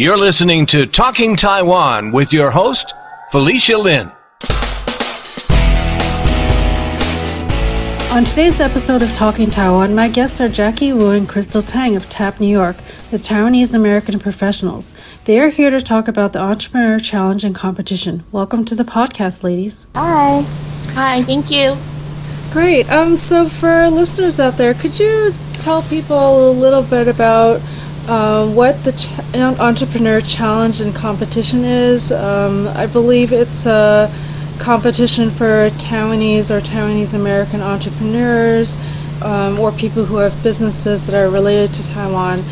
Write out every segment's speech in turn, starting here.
You're listening to Talking Taiwan with your host, Felicia Lin. On today's episode of Talking Taiwan, my guests are Jackie Wu and Crystal Tang of TAP New York, the Taiwanese American professionals. They are here to talk about the Entrepreneur Challenge and competition. Welcome to the podcast, ladies. Hi. Hi, thank you. Great. Um, so for our listeners out there, could you tell people a little bit about uh, what the ch- Entrepreneur Challenge and competition is. Um, I believe it's a competition for Taiwanese or Taiwanese American entrepreneurs um, or people who have businesses that are related to Taiwan.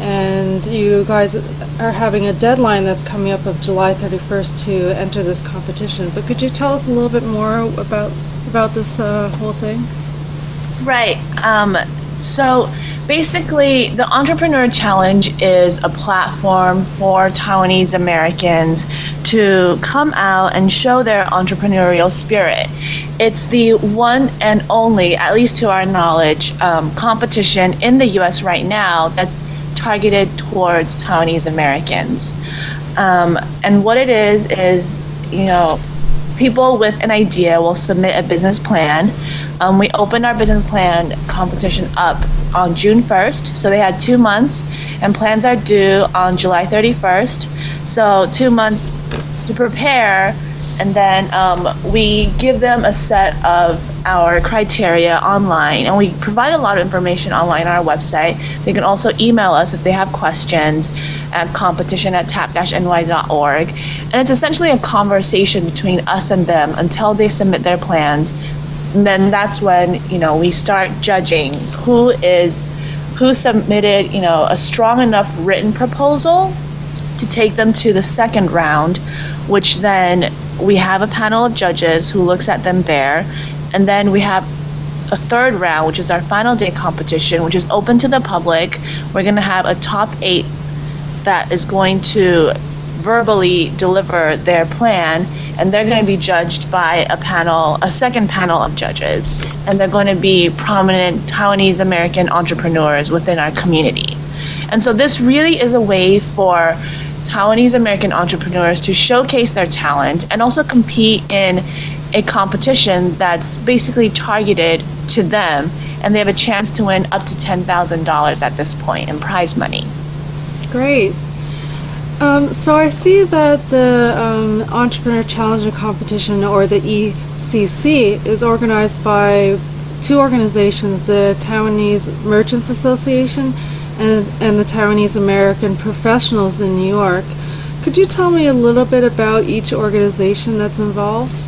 And you guys are having a deadline that's coming up of July 31st to enter this competition. But could you tell us a little bit more about about this uh, whole thing? Right. Um, so basically, the Entrepreneur Challenge is a platform for Taiwanese Americans to come out and show their entrepreneurial spirit. It's the one and only, at least to our knowledge, um, competition in the US right now that's targeted towards Taiwanese Americans. Um, and what it is, is, you know, people with an idea will submit a business plan. Um, we opened our business plan competition up on June 1st, so they had two months, and plans are due on July 31st. So, two months to prepare, and then um, we give them a set of our criteria online, and we provide a lot of information online on our website. They can also email us if they have questions at competition at tap-ny.org. And it's essentially a conversation between us and them until they submit their plans. Then that's when, you know, we start judging who is who submitted, you know, a strong enough written proposal to take them to the second round, which then we have a panel of judges who looks at them there. And then we have a third round, which is our final day competition, which is open to the public. We're going to have a top eight that is going to verbally deliver their plan and they're going to be judged by a panel, a second panel of judges, and they're going to be prominent Taiwanese American entrepreneurs within our community. And so this really is a way for Taiwanese American entrepreneurs to showcase their talent and also compete in a competition that's basically targeted to them, and they have a chance to win up to $10,000 at this point in prize money. Great. Um, so I see that the um, Entrepreneur Challenge and Competition, or the ECC, is organized by two organizations: the Taiwanese Merchants Association and and the Taiwanese American Professionals in New York. Could you tell me a little bit about each organization that's involved?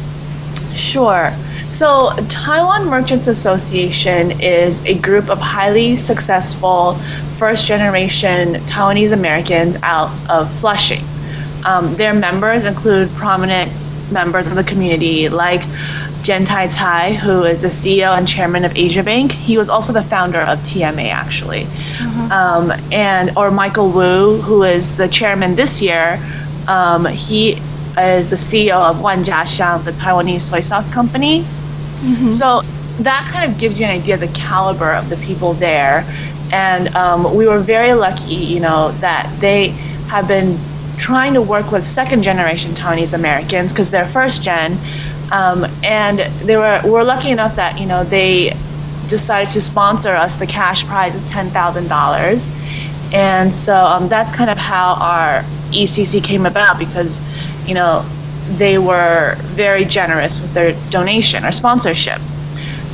Sure. So, Taiwan Merchants Association is a group of highly successful first generation Taiwanese Americans out of Flushing. Um, their members include prominent members of the community like Jen Tai Tai, who is the CEO and chairman of Asia Bank. He was also the founder of TMA, actually. Uh-huh. Um, and or Michael Wu, who is the chairman this year. Um, he is the CEO of Wan Jia Jiaxiang, the Taiwanese soy sauce company. Mm-hmm. So that kind of gives you an idea of the caliber of the people there. And um, we were very lucky, you know, that they have been trying to work with second generation Taiwanese Americans because they're first gen. Um, and they were, were lucky enough that, you know, they decided to sponsor us the cash prize of $10,000. And so um, that's kind of how our ECC came about because, you know, they were very generous with their donation or sponsorship.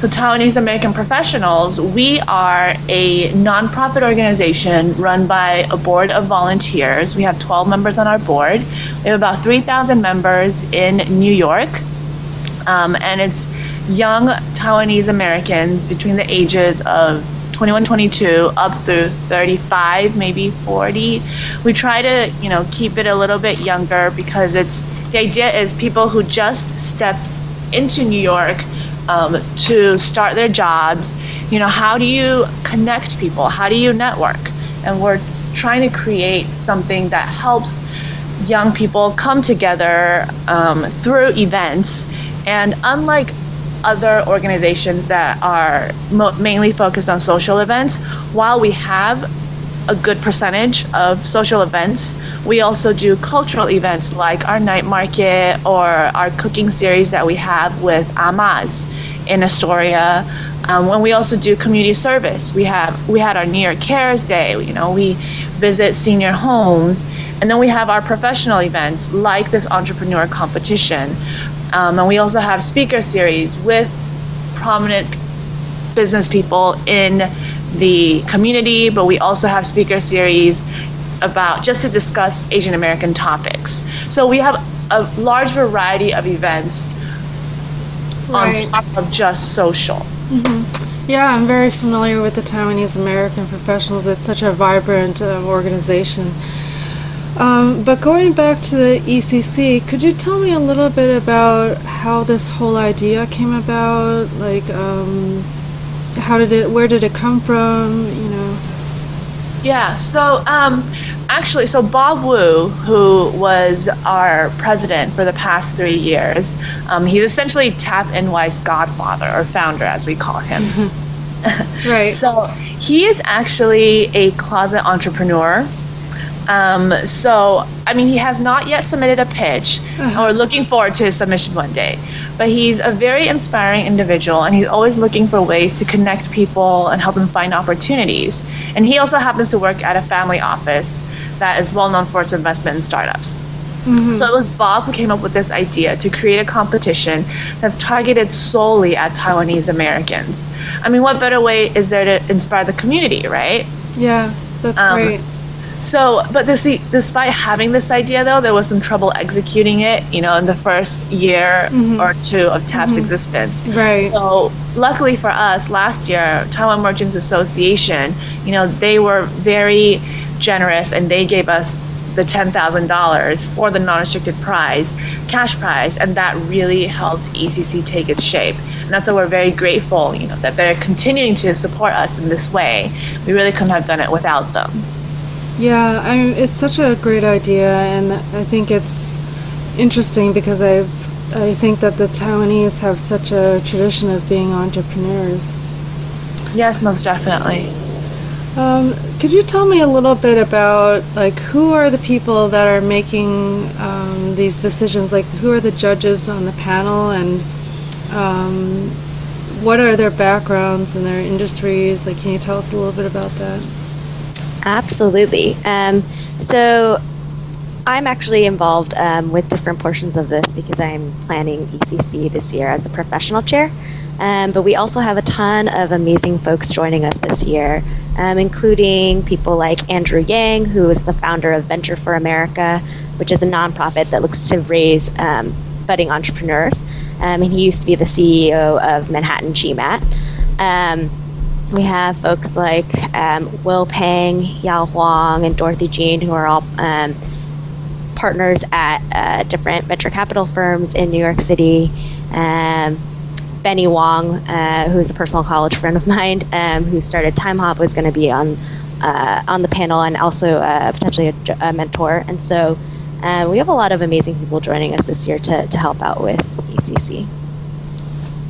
So, Taiwanese American Professionals, we are a nonprofit organization run by a board of volunteers. We have 12 members on our board. We have about 3,000 members in New York. Um, and it's young Taiwanese Americans between the ages of 21, 22 up through 35, maybe 40. We try to, you know, keep it a little bit younger because it's the idea is people who just stepped into New York um, to start their jobs. You know, how do you connect people? How do you network? And we're trying to create something that helps young people come together um, through events. And unlike other organizations that are mo- mainly focused on social events, while we have a good percentage of social events. We also do cultural events like our night market or our cooking series that we have with Amaz in Astoria. Um, when we also do community service, we have we had our New York Cares Day. You know, we visit senior homes, and then we have our professional events like this entrepreneur competition, um, and we also have speaker series with prominent business people in the community. But we also have speaker series about just to discuss Asian American topics. So we have a large variety of events Right. on top of just social. Yeah, I'm very familiar with the Taiwanese American Professionals. It's such a vibrant uh, organization. Um, but going back to the ECC, could you tell me a little bit about how this whole idea came about? Like, um, how did it? Where did it come from? You know. Yeah, so um, actually, so Bob Wu, who was our president for the past three years, um, he's essentially Tap NY's godfather or founder, as we call him. Right. So he is actually a closet entrepreneur. Um, so, I mean, he has not yet submitted a pitch, and we're looking forward to his submission one day. But he's a very inspiring individual, and he's always looking for ways to connect people and help them find opportunities. And he also happens to work at a family office that is well known for its investment in startups. So it was Bob who came up with this idea to create a competition that's targeted solely at Taiwanese Americans. I mean, what better way is there to inspire the community, right? yeah, that's Um, great. So, but this, despite having this idea, though, there was some trouble executing it. You know, in the first year mm-hmm. or two of TAP's mm-hmm. existence. Right. So, luckily for us, last year, Taiwan Merchants Association, you know, they were very generous and they gave us the $10,000 for the non-restricted prize, cash prize, and that really helped ECC take its shape. And that's why we're very grateful, you know, that they're continuing to support us in this way. We really couldn't have done it without them. Yeah, I mean, it's such a great idea, and I think it's interesting because I, I think that the Taiwanese have such a tradition of being entrepreneurs. Yes, most definitely. Um, could you tell me a little bit about like who are the people that are making um, these decisions? Like who are the judges on the panel, and um, what are their backgrounds and their industries? Like, can you tell us a little bit about that? Absolutely. Um, so I'm actually involved um, with different portions of this because I'm planning ECC this year as the professional chair. Um, but we also have a ton of amazing folks joining us this year, um, including people like Andrew Yang, who is the founder of Venture for America, which is a nonprofit that looks to raise um, budding entrepreneurs. Um, and he used to be the CEO of Manhattan GMAT. We have folks like um, Will Pang, Yao Huang, and Dorothy Jean, who are all um, partners at uh, different venture capital firms in New York City. Um, Benny Wong, uh, who is a personal college friend of mine, um, who started Timehop, was going to be on uh, on the panel and also uh, potentially a, a mentor. And so uh, we have a lot of amazing people joining us this year to, to help out with ECC.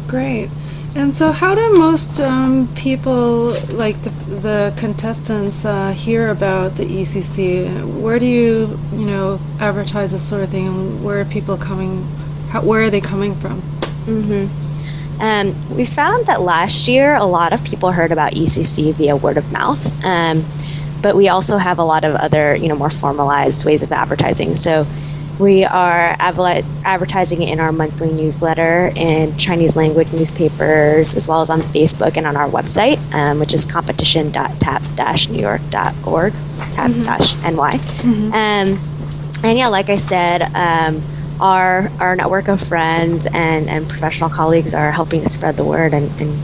Great. And so, how do most um, people, like the, the contestants, uh, hear about the ECC? Where do you, you know, advertise this sort of thing? And where are people coming? How, where are they coming from? Mm-hmm. Um, we found that last year a lot of people heard about ECC via word of mouth, um, but we also have a lot of other, you know, more formalized ways of advertising. So we are adver- advertising in our monthly newsletter in Chinese language newspapers, as well as on Facebook and on our website, um, which is competition.tap-newyork.org, tap-ny. Um, and yeah, like I said, um, our our network of friends and, and professional colleagues are helping to spread the word and, and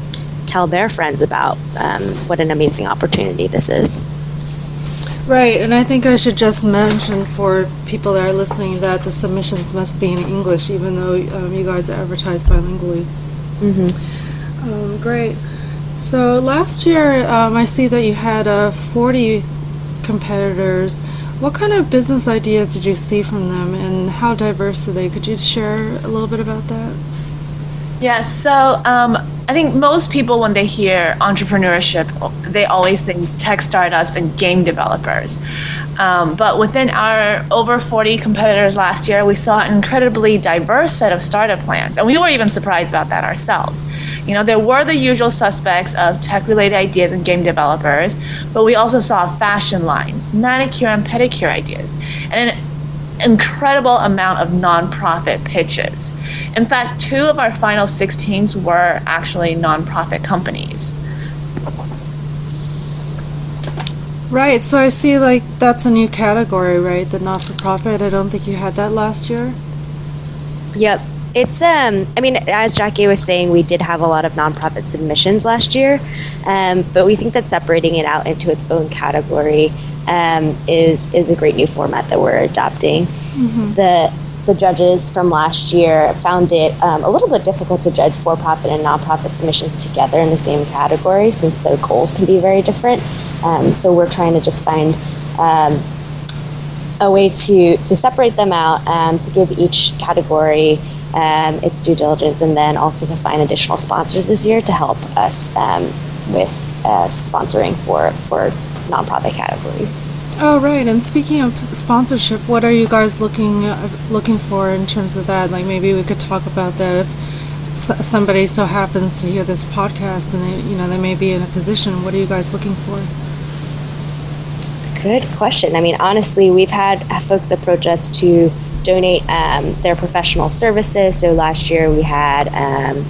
tell their friends about um, what an amazing opportunity this is. Right, and I think I should just mention for people that are listening that the submissions must be in English, even though um, you guys advertise bilingually. Mm-hmm. Um, great. So last year, um, I see that you had uh, 40 competitors. What kind of business ideas did you see from them, and how diverse are they? Could you share a little bit about that? Yeah, so um, I think most people, when they hear entrepreneurship, they always think tech startups and game developers. Um, but within our over 40 competitors last year, we saw an incredibly diverse set of startup plans. And we were even surprised about that ourselves. You know, there were the usual suspects of tech related ideas and game developers, but we also saw fashion lines, manicure and pedicure ideas, and an incredible amount of nonprofit pitches. In fact, two of our final six teams were actually nonprofit companies. Right, so I see like that's a new category, right? The not for profit. I don't think you had that last year. Yep. It's um I mean as Jackie was saying we did have a lot of nonprofit submissions last year. Um, but we think that separating it out into its own category um, is is a great new format that we're adopting. Mm-hmm. The the judges from last year found it um, a little bit difficult to judge for-profit and nonprofit submissions together in the same category since their goals can be very different. Um, so we're trying to just find um, a way to to separate them out, um, to give each category um, its due diligence, and then also to find additional sponsors this year to help us um, with uh, sponsoring for for nonprofit categories. Oh right, and speaking of sponsorship, what are you guys looking uh, looking for in terms of that? Like maybe we could talk about that if somebody so happens to hear this podcast and they, you know, they may be in a position. What are you guys looking for? Good question. I mean, honestly, we've had folks approach us to donate um, their professional services. So last year we had um,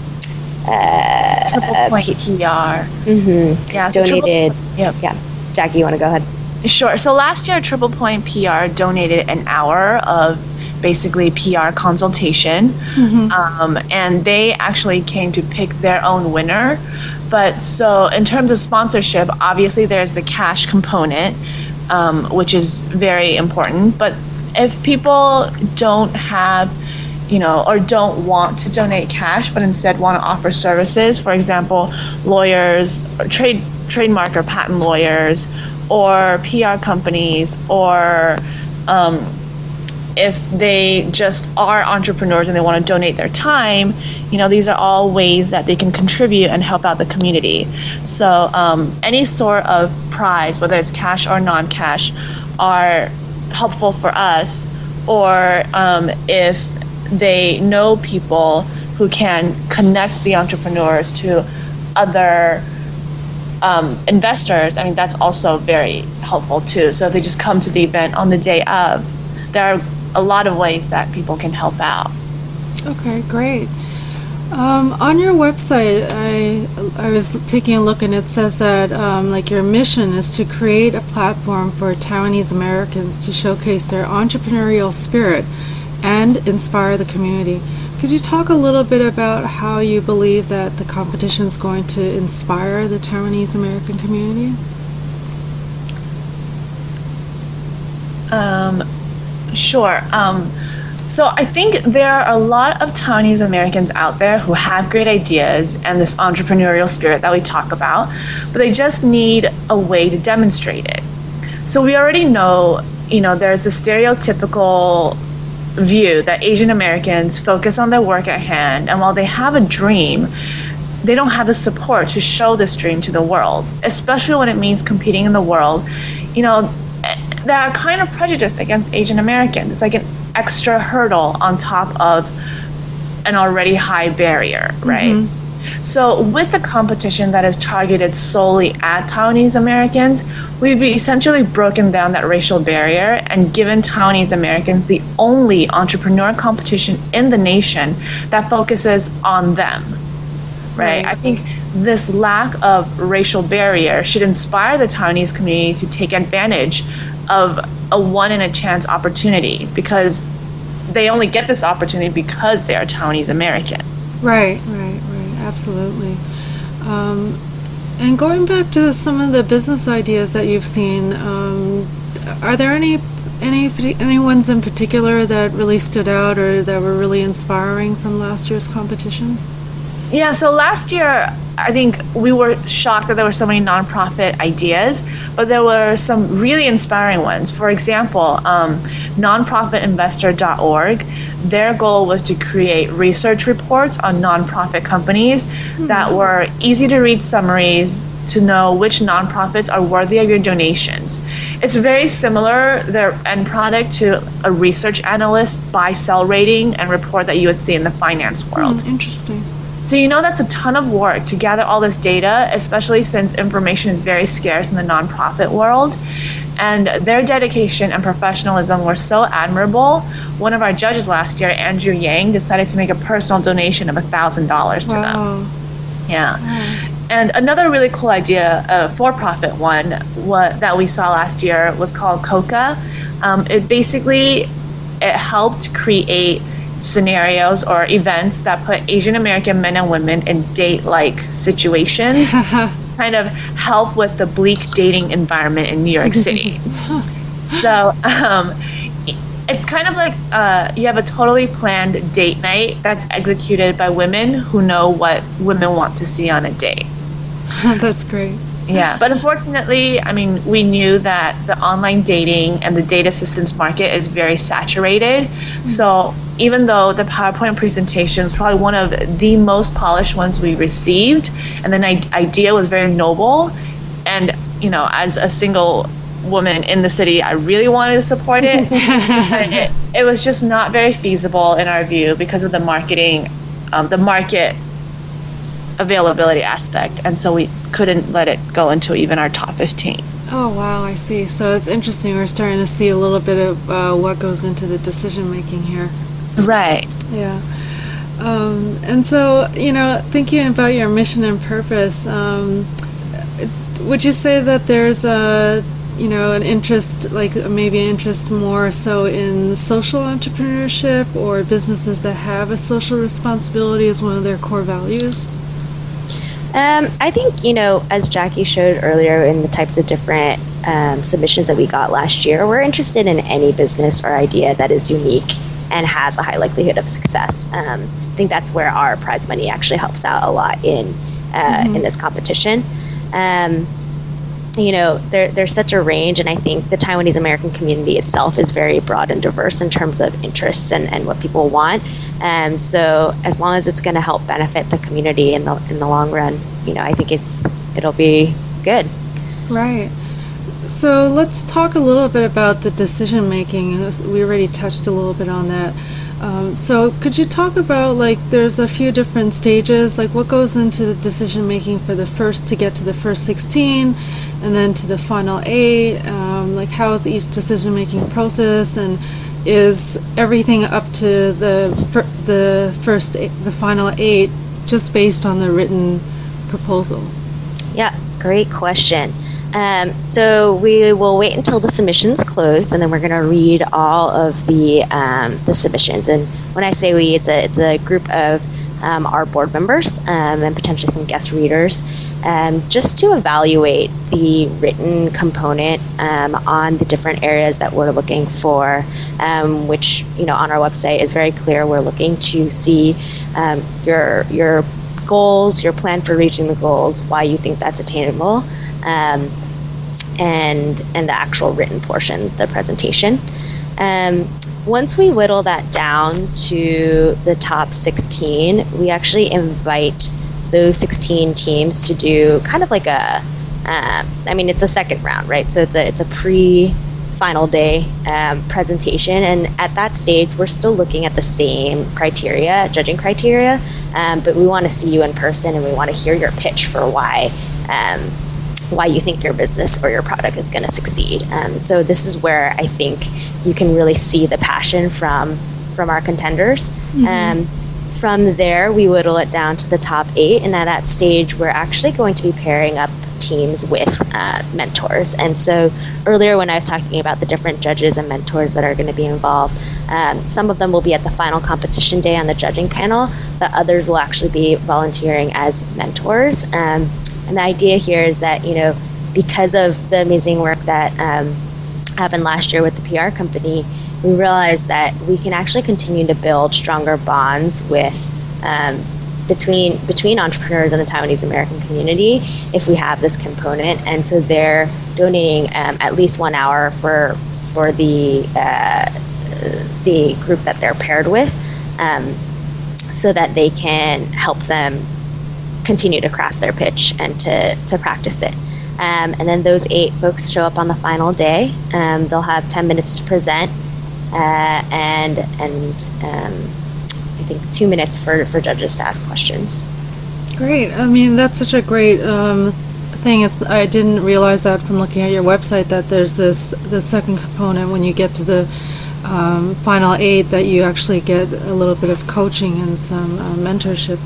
uh, Triple Point P- PR. Mm-hmm. Yeah, so donated. Triple, yep. Yeah, Jackie, you want to go ahead? Sure. So last year, Triple Point PR donated an hour of basically PR consultation, mm-hmm. um, and they actually came to pick their own winner. But so in terms of sponsorship, obviously there's the cash component um, which is very important. But if people don't have, you know, or don't want to donate cash, but instead want to offer services, for example, lawyers, or trade trademark or patent lawyers, or PR companies, or um, if they just are entrepreneurs and they want to donate their time, you know, these are all ways that they can contribute and help out the community. So um, any sort of prize, whether it's cash or non-cash, are helpful for us. Or um, if they know people who can connect the entrepreneurs to other um, investors, I mean, that's also very helpful too. So if they just come to the event on the day of, there are a lot of ways that people can help out. Okay, great. Um, on your website, I I was taking a look, and it says that um, like your mission is to create a platform for Taiwanese Americans to showcase their entrepreneurial spirit and inspire the community. Could you talk a little bit about how you believe that the competition is going to inspire the Taiwanese American community? Um, Sure. Um, so I think there are a lot of Taiwanese Americans out there who have great ideas and this entrepreneurial spirit that we talk about, but they just need a way to demonstrate it. So we already know, you know, there's the stereotypical view that Asian Americans focus on their work at hand, and while they have a dream, they don't have the support to show this dream to the world, especially when it means competing in the world. You know, that are kind of prejudiced against Asian Americans. It's like an extra hurdle on top of an already high barrier, right? Mm-hmm. So, with the competition that is targeted solely at Taiwanese Americans, we've essentially broken down that racial barrier and given Taiwanese Americans the only entrepreneur competition in the nation that focuses on them, right? right. I think this lack of racial barrier should inspire the Taiwanese community to take advantage of a one in a chance opportunity because they only get this opportunity because they are Taiwanese American. Right, right, absolutely. Um, and going back to some of the business ideas that you've seen, um, are there any any any ones in particular that really stood out or that were really inspiring from last year's competition? Yeah, so last year I think we were shocked that there were so many nonprofit ideas, but there were some really inspiring ones. For example, um, nonprofitinvestor.org their goal was to create research reports on nonprofit companies mm-hmm. that were easy to read summaries to know which nonprofits are worthy of your donations. It's very similar, their end product, to a research analyst buy sell rating and report that you would see in the finance world. Mm, interesting. So you know that's a ton of work to gather all this data, especially since information is very scarce in the nonprofit world. And their dedication and professionalism were so admirable. One of our judges last year, Andrew Yang, decided to make a personal donation of $1,000 to wow. them. Yeah. Wow. And another really cool idea, a for-profit one, what that we saw last year was called Coca. Um, it basically it helped create scenarios or events that put Asian American men and women in date like situations, kind of help with the bleak dating environment in New York City. so um, it's kind of like uh, you have a totally planned date night that's executed by women who know what women want to see on a date. that's great. Yeah, but unfortunately, I mean, we knew that the online dating and the data assistance market is very saturated. Mm-hmm. So even though the PowerPoint presentation was probably one of the most polished ones we received, and the idea was very noble, and you know, as a single woman in the city, I really wanted to support it. it, it, was just not very feasible in our view because of the marketing, um, the market availability aspect, and so we couldn't let it go into even our top 15. Oh wow, I see. So it's interesting. We're starting to see a little bit of uh, what goes into the decision making here. Right. Yeah. Um, and so, you know, thinking about your mission and purpose, um, would you say that there's a, you know, an interest, like maybe an interest more so in social entrepreneurship or businesses that have a social responsibility as one of their core values? Um, I think, you know, as Jackie showed earlier in the types of different um, submissions that we got last year, we're interested in any business or idea that is unique and has a high likelihood of success. Um, I think that's where our prize money actually helps out a lot in uh, mm-hmm. in this competition. Um, you know, there, there's such a range, and I think the Taiwanese American community itself is very broad and diverse in terms of interests and, and what people want. Um, so as long as it's going to help benefit the community in the in the long run, you know, I think it's it'll be good. Right. So let's talk a little bit about the decision making. We already touched a little bit on that. Um, so could you talk about like there's a few different stages, like what goes into the decision making for the first to get to the first 16, and then to the final eight. Um, like how is each decision making process and is everything up to the fir- the first eight, the final eight just based on the written proposal? Yeah, great question. Um, so we will wait until the submissions close, and then we're going to read all of the um, the submissions. And when I say we, it's a it's a group of um, our board members um, and potentially some guest readers, um, just to evaluate the written component um, on the different areas that we're looking for. which you know on our website is very clear. We're looking to see your your goals, your plan for reaching the goals, why you think that's attainable um, and and the actual written portion, the presentation. Um, once we whittle that down to the top 16, we actually invite those 16 teams to do kind of like a, uh, I mean, it's a second round, right? So it's a it's a pre final day um, presentation, and at that stage, we're still looking at the same criteria, judging criteria, um, but we want to see you in person, and we want to hear your pitch for why. Um, why you think your business or your product is going to succeed. Um, so this is where I think you can really see the passion from from our contenders. Mm-hmm. Um, from there, we whittle it down to the top eight, and at that stage, we're actually going to be pairing up teams with uh, mentors. And so earlier, when I was talking about the different judges and mentors that are going to be involved, um, some of them will be at the final competition day on the judging panel, but others will actually be volunteering as mentors. Um, and the idea here is that, you know, because of the amazing work that um, happened last year with the PR company, we realized that we can actually continue to build stronger bonds with um, between between entrepreneurs and the Taiwanese American community if we have this component. And so they're donating um, at least one hour for for the uh, the group that they're paired with, um, so that they can help them continue to craft their pitch and to, to practice it. Um, and then those eight folks show up on the final day. Um, they'll have 10 minutes to present uh, and, and um, I think two minutes for, for judges to ask questions. Great. I mean, that's such a great um, thing. It's, I didn't realize that from looking at your website that there's this the second component when you get to the um, final eight that you actually get a little bit of coaching and some uh, mentorship.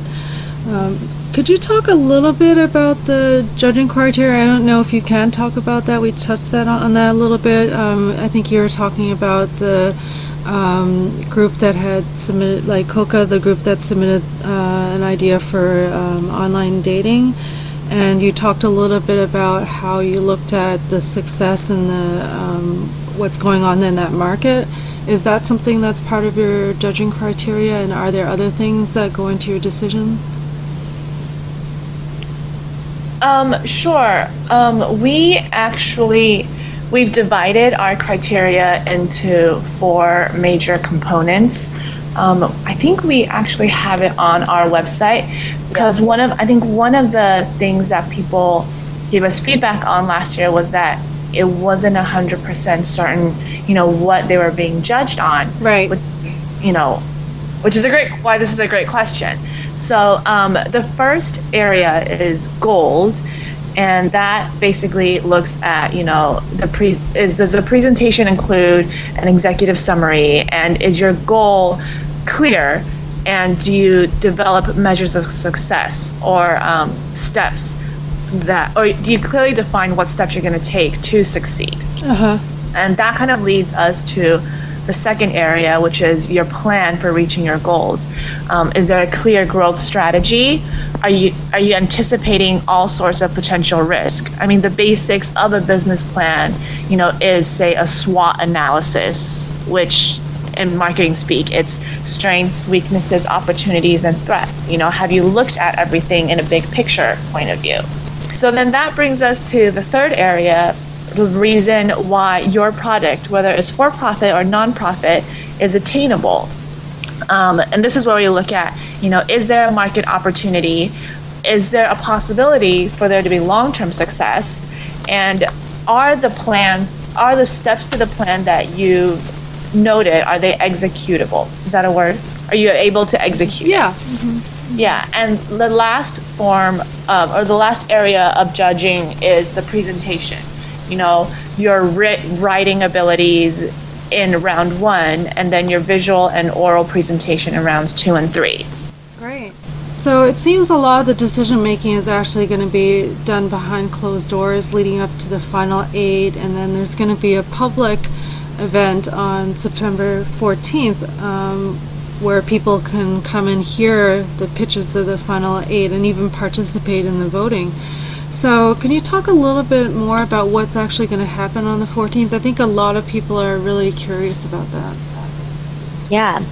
Um, could you talk a little bit about the judging criteria? I don't know if you can talk about that. We touched that on, on that a little bit. Um, I think you were talking about the um, group that had submitted, like Coca, the group that submitted uh, an idea for um, online dating. And you talked a little bit about how you looked at the success and the um, what's going on in that market. Is that something that's part of your judging criteria? And are there other things that go into your decisions? Um, sure. Um, we actually we've divided our criteria into four major components. Um, I think we actually have it on our website because one of I think one of the things that people gave us feedback on last year was that it wasn't hundred percent certain, you know, what they were being judged on. Right. Which, you know, which is a great why this is a great question. So um, the first area is goals, and that basically looks at you know the pre is does the presentation include an executive summary, and is your goal clear, and do you develop measures of success or um, steps that, or do you clearly define what steps you're going to take to succeed? Uh huh. And that kind of leads us to the second area, which is your plan for reaching your goals. Um, is there a clear growth strategy? Are you are you anticipating all sorts of potential risk? I mean, the basics of a business plan, you know, is say a SWOT analysis, which in marketing speak, it's strengths, weaknesses, opportunities, and threats. You know, have you looked at everything in a big picture point of view? So then that brings us to the third area, the reason why your product, whether it's for profit or nonprofit, is attainable. Um, and this is where we look at, you know, is there a market opportunity? Is there a possibility for there to be long term success? And are the plans, are the steps to the plan that you noted, are they executable? Is that a word? Are you able to execute? Yeah. Yeah, and the last form of, or the last area of judging is the presentation. You know, your writing abilities in round one, and then your visual and oral presentation in rounds two and three. Great. So it seems a lot of the decision making is actually going to be done behind closed doors leading up to the final eight, and then there's going to be a public event on September 14th um, where people can come and hear the pitches of the final eight and even participate in the voting. So, can you talk a little bit more about what's actually going to happen on the 14th? I think a lot of people are really curious about that. Yeah.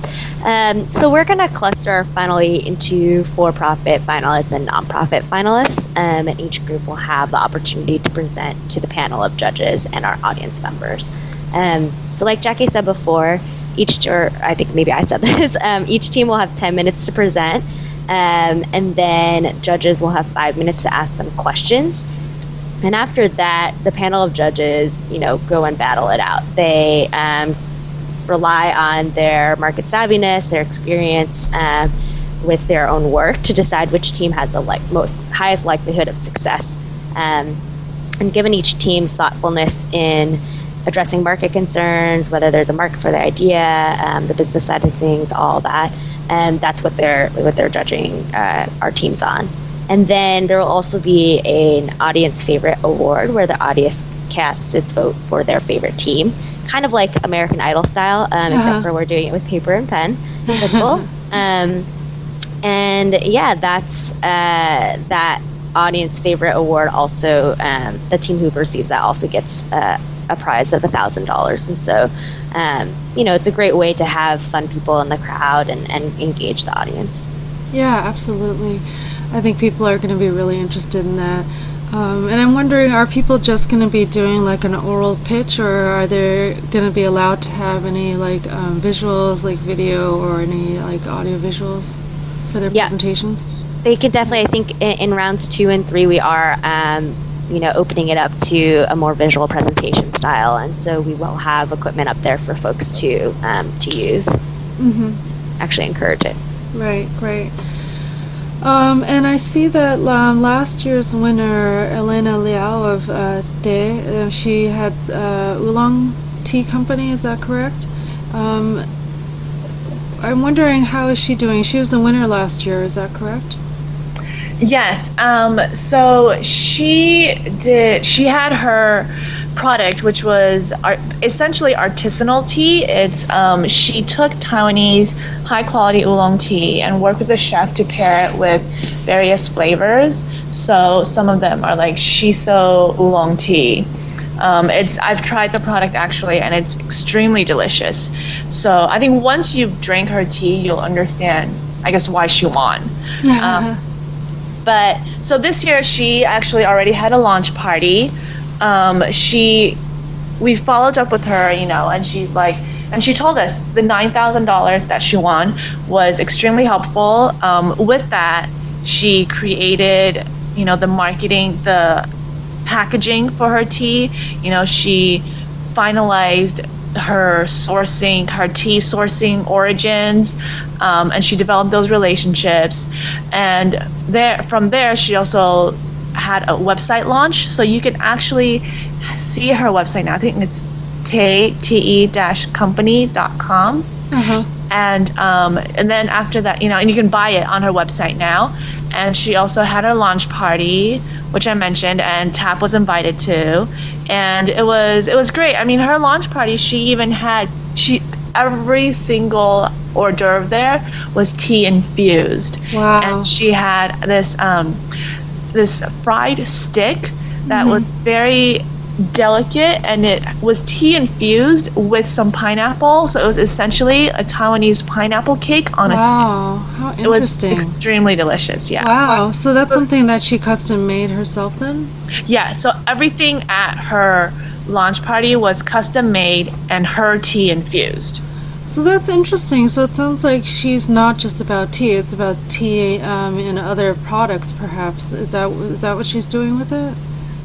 Um, so we're going to cluster our final eight into for-profit finalists and nonprofit finalists, um, and each group will have the opportunity to present to the panel of judges and our audience members. Um, so, like Jackie said before, each or I think maybe I said this, um, each team will have 10 minutes to present, um, and then judges will have five minutes to ask them questions. And after that, the panel of judges, you know, go and battle it out. They um, rely on their market savviness, their experience um, with their own work to decide which team has the like most highest likelihood of success. Um, and given each team's thoughtfulness in addressing market concerns, whether there's a market for the idea, um, the business side of things, all that, and that's what they're what they're judging uh, our teams on. And then there will also be an audience favorite award where the audience casts its vote for their favorite team, kind of like American Idol style, um, Uh-huh. except for we're doing it with paper and pen, pencil. um, and yeah, that's uh, that audience favorite award. Also, um, the team who receives that also gets uh, a prize of a thousand dollars, and so. Um, you know, it's a great way to have fun people in the crowd and, and engage the audience. Yeah, absolutely. I think people are going to be really interested in that. Um, and I'm wondering, are people just going to be doing like an oral pitch, or are they going to be allowed to have any like um, visuals, like video, or any like audio visuals for their Yeah. presentations? They could definitely. I think in, in rounds two and three, we are, um, you know, opening it up to a more visual presentation style, and so we will have equipment up there for folks to um, to use. Mm-hmm. Actually, encourage it. Right, right. Um, and I see that um, last year's winner, Elena Liao of uh, De, uh, she had uh, Oolong Tea Company. Is that correct? Um, I'm wondering how is she doing? She was the winner last year. Is that correct? Yes. Um, so she did. She had her product, which was ar- essentially artisanal tea. It's um, she took Taiwanese high quality oolong tea and worked with a chef to pair it with various flavors. So some of them are like shiso oolong tea. Um, it's I've tried the product actually, and it's extremely delicious. So I think once you drink her tea, you'll understand, I guess, why she won. Um, but so this year she actually already had a launch party. Um, she, we followed up with her, you know, and she's like, and she told us the nine thousand dollars that she won was extremely helpful. Um, with that, she created, you know, the marketing, the packaging for her tea. You know, she finalized her sourcing, her tea sourcing origins, um, and she developed those relationships. And there, from there, she also had a website launch, so you can actually see her website now. I think it's te te dash company dot com Uh-huh. and um, and then after that, you know, and you can buy it on her website now. And she also had her launch party, which I mentioned, and Tap was invited to, and it was it was great. I mean, her launch party, she even had she every single hors d'oeuvre there was tea infused, Wow. and she had this um, this fried stick that was very delicate and it was tea infused with some pineapple so it was essentially a taiwanese pineapple cake on a Wow, how stick it was interesting. extremely delicious yeah Wow, so that's something that she custom made herself then? yeah so everything at her launch party was custom made and her tea infused So that's interesting. So it sounds like she's not just about tea; it's about tea um, and other products, perhaps. Is that is that what she's doing with it?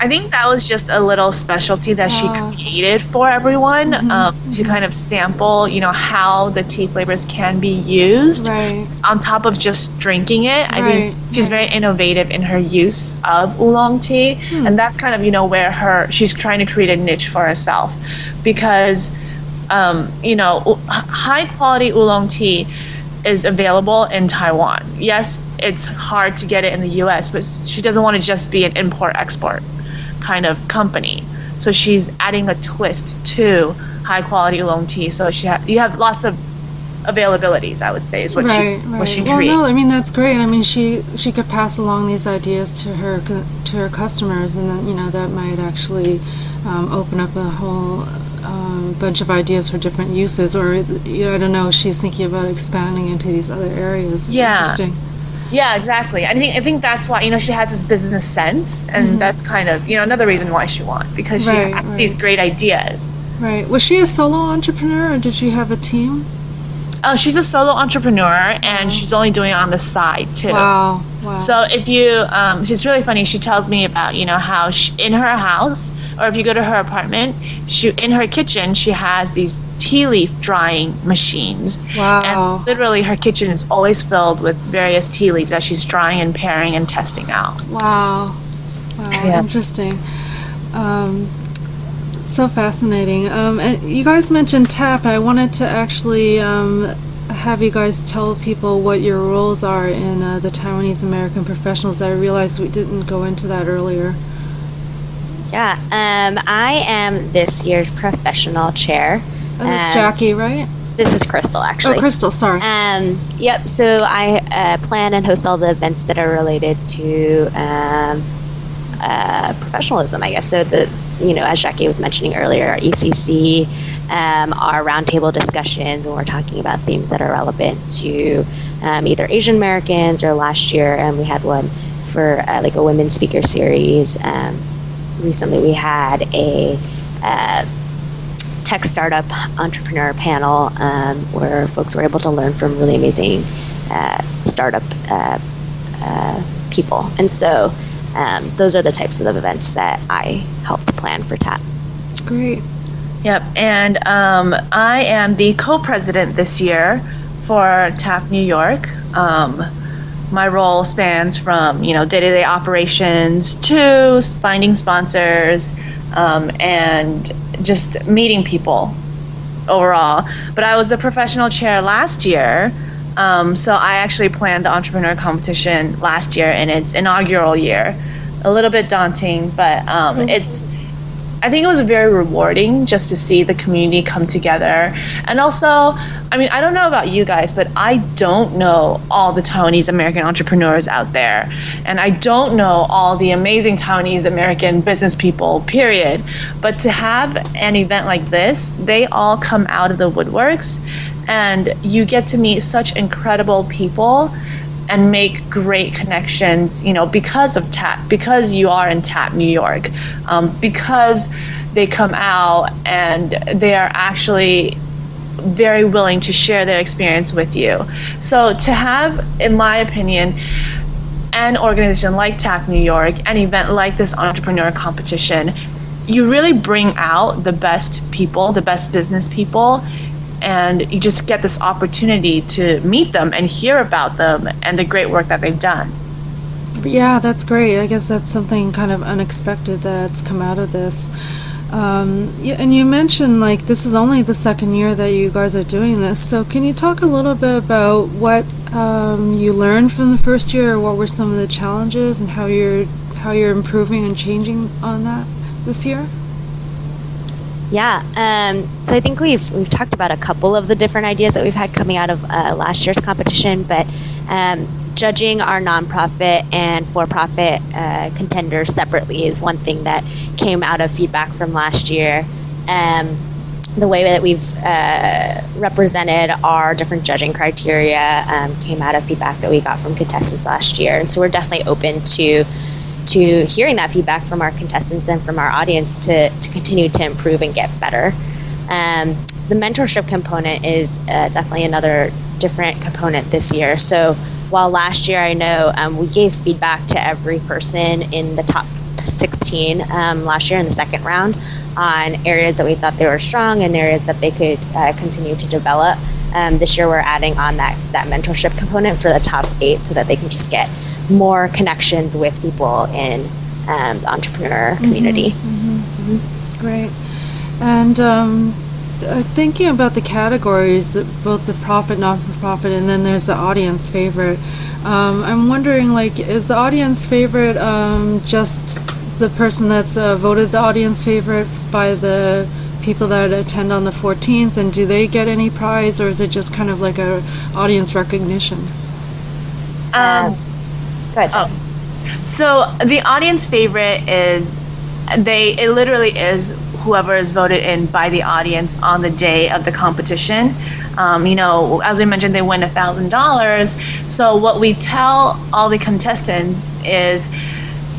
I think that was just a little specialty that she created for everyone um, to kind of sample, you know, how the tea flavors can be used Right. on top of just drinking it. I think she's very innovative in her use of oolong tea, Hmm. and that's kind of you know where her she's trying to create a niche for herself because um, you know high quality oolong tea is available in Taiwan. Yes, it's hard to get it in the U.S., but she doesn't want to just be an import export kind of company. So she's adding a twist to high quality oolong tea. So she ha- you have lots of availabilities. I would say is what right, she right. what she well, creates. no, I mean that's great. I mean she she could pass along these ideas to her to her customers, and then you know that might actually um, open up a whole um, bunch of ideas for different uses. Or you know, I don't know, she's thinking about expanding into these other areas. It's Yeah. Yeah, exactly. I think I think that's why you know she has this business sense, and that's kind of you know another reason why she won because she Mm-hmm. Right, has right. these great ideas. Right. Was she a solo entrepreneur, or did she have a team? Oh, she's a solo entrepreneur, and she's only doing it on the side too. Wow. Wow. So if you, um, she's really funny. She tells me about you know how she, in her house, or if you go to her apartment, she in her kitchen she has these tea leaf drying machines. Wow. And literally, her kitchen is always filled with various tea leaves that she's drying and pairing and testing out. Wow. Wow. Yeah. Interesting. Um, so fascinating. Um, and you guys mentioned TAP. I wanted to actually um, have you guys tell people what your roles are in uh, the Taiwanese American professionals. I realized we didn't go into that earlier. Yeah, um, I am this year's professional chair. And it's Um, Jackie, right? This is Crystal, actually. Oh, Crystal. Sorry. Um, yep. So I uh, plan and host all the events that are related to um, uh, professionalism, I guess. So the you know, as Jackie was mentioning earlier, our ECC, um, our roundtable discussions, when we're talking about themes that are relevant to um, either Asian Americans or last year, and we had one for uh, like a women's speaker series. Um, recently, we had a uh, tech startup entrepreneur panel um, where folks were able to learn from really amazing uh, startup uh, uh, people. And so um, those are the types of events that I help to plan for TAP. Great. Yep, and um, I am the co-president this year for TAP New York. Um, my role spans from you know day-to-day operations to finding sponsors um, and just meeting people overall. But I was the professional chair last year, um, so I actually planned the entrepreneur competition last year in its inaugural year. A little bit daunting, but um, it's I think it was very rewarding just to see the community come together. And also, I mean, I don't know about you guys, but I don't know all the Taiwanese American entrepreneurs out there. And I don't know all the amazing Taiwanese American business people, period. But to have an event like this, they all come out of the woodworks and you get to meet such incredible people and make great connections, you know, because of TAP, because you are in TAP New York, um, because they come out and they are actually very willing to share their experience with you. So to have, in my opinion, an organization like TAP New York, an event like this entrepreneur competition, you really bring out the best people, the best business people, and you just get this opportunity to meet them and hear about them and the great work that they've done. Yeah, that's great. I guess that's something kind of unexpected that's come out of this. Um, and you mentioned like this is only the second year that you guys are doing this. So can you talk a little bit about what um, you learned from the first year, or what were some of the challenges, and how you're how you're improving and changing on that this year? Yeah, um, so I think we've we've talked about a couple of the different ideas that we've had coming out of uh, last year's competition, but um, judging our nonprofit and for-profit uh, contenders separately is one thing that came out of feedback from last year. Um, the way that we've uh, represented our different judging criteria um, came out of feedback that we got from contestants last year, and so we're definitely open to to hearing that feedback from our contestants and from our audience to, to continue to improve and get better. Um, the mentorship component is uh, definitely another different component this year. So while last year I know um, we gave feedback to every person in the top 16 um, last year in the second round on areas that we thought they were strong and areas that they could uh, continue to develop. Um, this year we're adding on that, that mentorship component for the top eight so that they can just get more connections with people in um, the entrepreneur community. Mm-hmm, mm-hmm. Great. And um, uh, thinking about the categories, both the profit, not for profit, and then there's the audience favorite. Um, I'm wondering, like, is the audience favorite um, just the person that's uh, voted the audience favorite by the people that attend on the 14th, and do they get any prize, or is it just kind of like a audience recognition? Um, Go ahead. Oh. So the audience favorite is they it literally is whoever is voted in by the audience on the day of the competition. Um, you know, as we mentioned, they win a thousand dollars. So what we tell all the contestants is,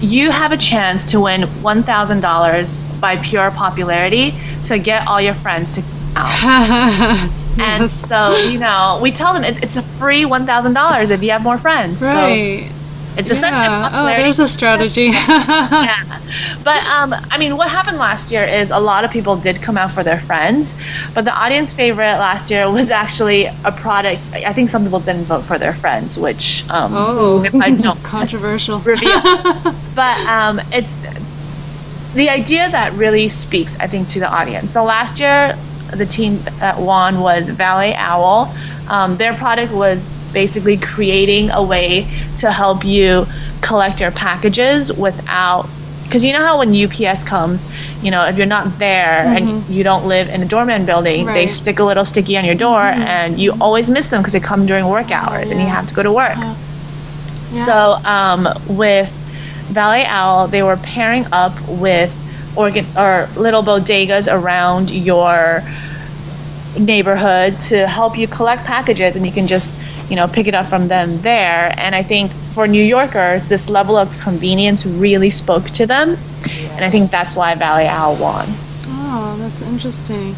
you have a chance to win one thousand dollars by pure popularity to get all your friends to out. And so, you know, we tell them it's, it's a free one thousand dollars if you have more friends. Right. So it's essentially yeah. Oh, there's a strategy. yeah. But um, I mean, what happened last year is a lot of people did come out for their friends, but the audience favorite last year was actually a product. I think some people didn't vote for their friends, which um, oh, I don't controversial reveal. but um, it's the idea that really speaks, I think, to the audience. So last year, the team that won was Valley Owl. Um, their product was basically creating a way to help you collect your packages without because you know how when UPS comes, you know, if you're not there mm-hmm. and you don't live in a doorman building, right. they stick a little sticky on your door mm-hmm. and you always miss them because they come during work hours yeah. and you have to go to work. Uh-huh. Yeah. So um, with Valley Owl, they were pairing up with organ or little bodegas around your neighborhood to help you collect packages and you can just you know, pick it up from them there. And I think for New Yorkers, this level of convenience really spoke to them. And I think that's why Valley Owl won. Oh, that's interesting.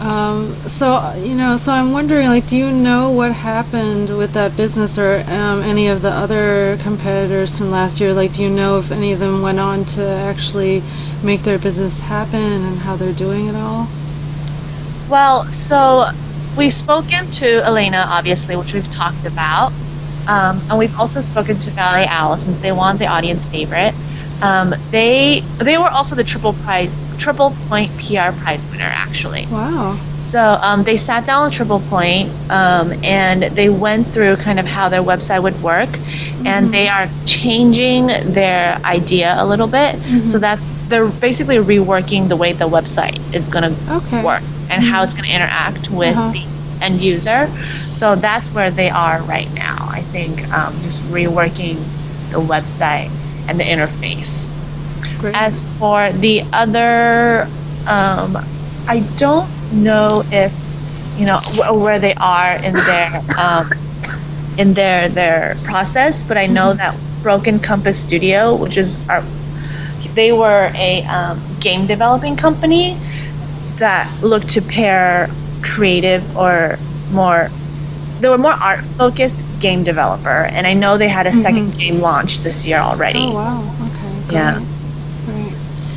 Um, so you know, so I'm wondering, like, do you know what happened with that business or um, any of the other competitors from last year? Like, do you know if any of them went on to actually make their business happen and how they're doing it all? Well, so we've spoken to Elena, obviously, which we've talked about, um, and we've also spoken to Valley Owl since they won the audience favorite. Um, they they were also the triple prize triple point PR prize winner actually. Wow. So um, they sat down with Triple Point um, and they went through kind of how their website would work, mm-hmm. and they are changing their idea a little bit mm-hmm. so that they're basically reworking the way the website is going to okay. work and how it's going to interact with uh-huh. the end user. So that's where they are right now. I think um, just reworking the website and the interface. Great. As for the other, um, I don't know if you know wh- where they are in their um, in their their process, but I know mm-hmm. that Broken Compass Studio, which is our, they were a um, game developing company that looked to pair creative or more they were more art focused game developer and i know they had a 2nd mm-hmm. game launch this year already oh wow okay great. yeah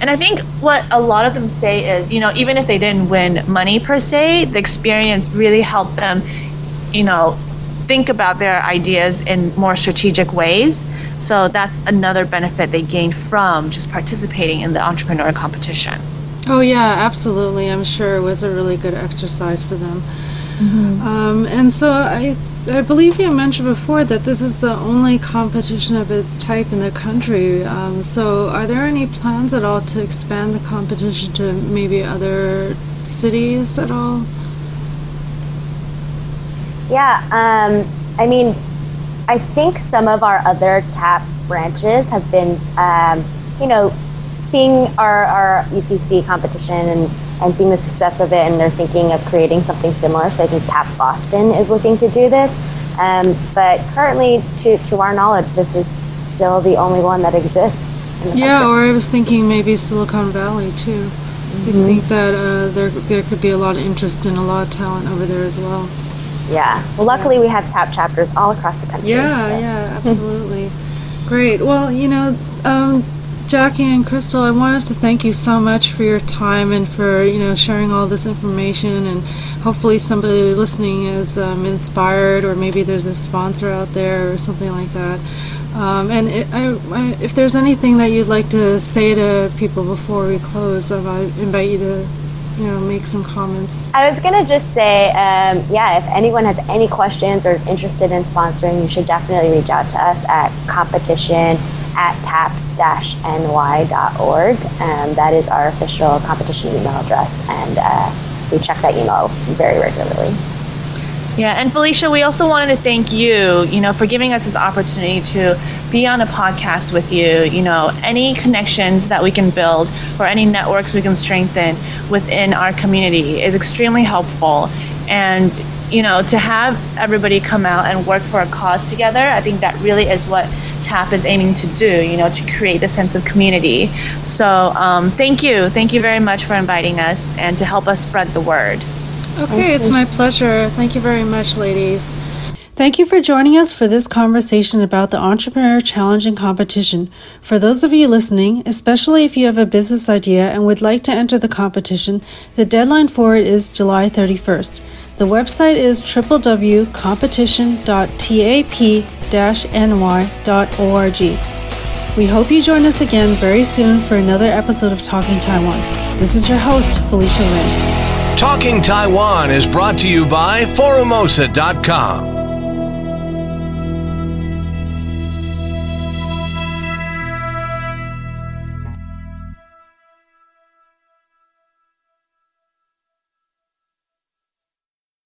and I think what a lot of them say is, you know, even if they didn't win money per se, the experience really helped them, you know, think about their ideas in more strategic ways. So that's another benefit they gained from just participating in the entrepreneur competition. Oh, yeah, absolutely. I'm sure it was a really good exercise for them. Mm-hmm. Um, and so I I believe you mentioned before that this is the only competition of its type in the country. Um, so, are there any plans at all to expand the competition to maybe other cities at all? Yeah, um, I mean, I think some of our other TAP branches have been, um, you know, seeing our, our ECC competition and, and seeing the success of it, and they're thinking of creating something similar. So I think TAP Boston is looking to do this. Um, but currently, to, to our knowledge, this is still the only one that exists. Yeah, country. or I was thinking maybe Silicon Valley too. Mm-hmm. You think that uh, there there could be a lot of interest and a lot of talent over there as well. Yeah. Well, luckily we have TAP chapters all across the country. Yeah, so. yeah, absolutely. Great. Well, you know, um, Jackie and Crystal, I wanted to thank you so much for your time and for you know sharing all this information and hopefully somebody listening is um, inspired or maybe there's a sponsor out there or something like that. Um, and it, I, I, if there's anything that you'd like to say to people before we close, I invite you to you know make some comments. I was gonna just say, um, yeah, if anyone has any questions or is interested in sponsoring, you should definitely reach out to us at competition at tap-ny.org. Um, that is our official competition email address, and uh, we check that email very regularly. Yeah, and Felicia, we also wanted to thank you, you know, for giving us this opportunity to be on a podcast with you. You know, any connections that we can build or any networks we can strengthen within our community is extremely helpful. And, you know, to have everybody come out and work for a cause together, I think that really is what TAP is aiming to do, you know, to create a sense of community. So um, thank you. Thank you very much for inviting us and to help us spread the word. Okay, it's my pleasure. Thank you very much, ladies. Thank you for joining us for this conversation about the Entrepreneur Challenge and Competition. For those of you listening, especially if you have a business idea and would like to enter the competition, the deadline for it is July 31st. The website is www.competition.tap-ny.org. We hope you join us again very soon for another episode of Talking Taiwan. This is your host, Felicia Lin. Talking Taiwan is brought to you by Forumosa.com